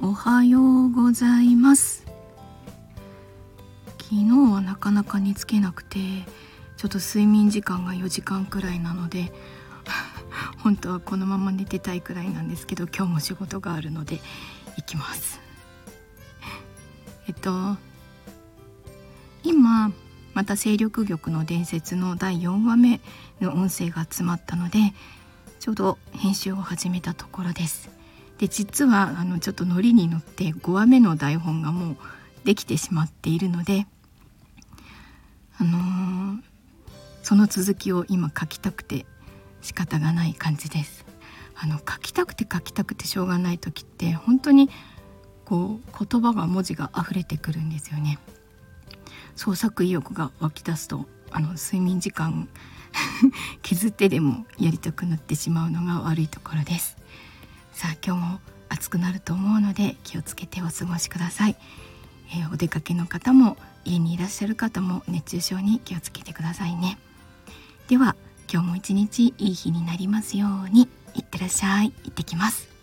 おはようございます。昨日はなかなか寝つけなくてちょっと睡眠時間が4時間くらいなので 本当はこのまま寝てたいくらいなんですけど今日も仕事があるので行きます。えっと今また勢力玉の伝説の第4話目の音声が集まったのでちょうど編集を始めたところです。で実はあのちょっとノリに乗って5話目の台本がもうできてしまっているのであのー、その続きを今書きたくて仕方がない感じです。あの書きたくて書きたくてしょうがない時って本当にこう言葉が文字が溢れてくるんですよね。創作意欲が湧き出すとあの睡眠時間 削ってでもやりたくなってしまうのが悪いところです。さあ今日も暑くなると思うので気をつけてお過ごしください、えー、お出かけの方も家にいらっしゃる方も熱中症に気をつけてくださいね。では今日も一日いい日になりますように。いってらっしゃい。行ってきます。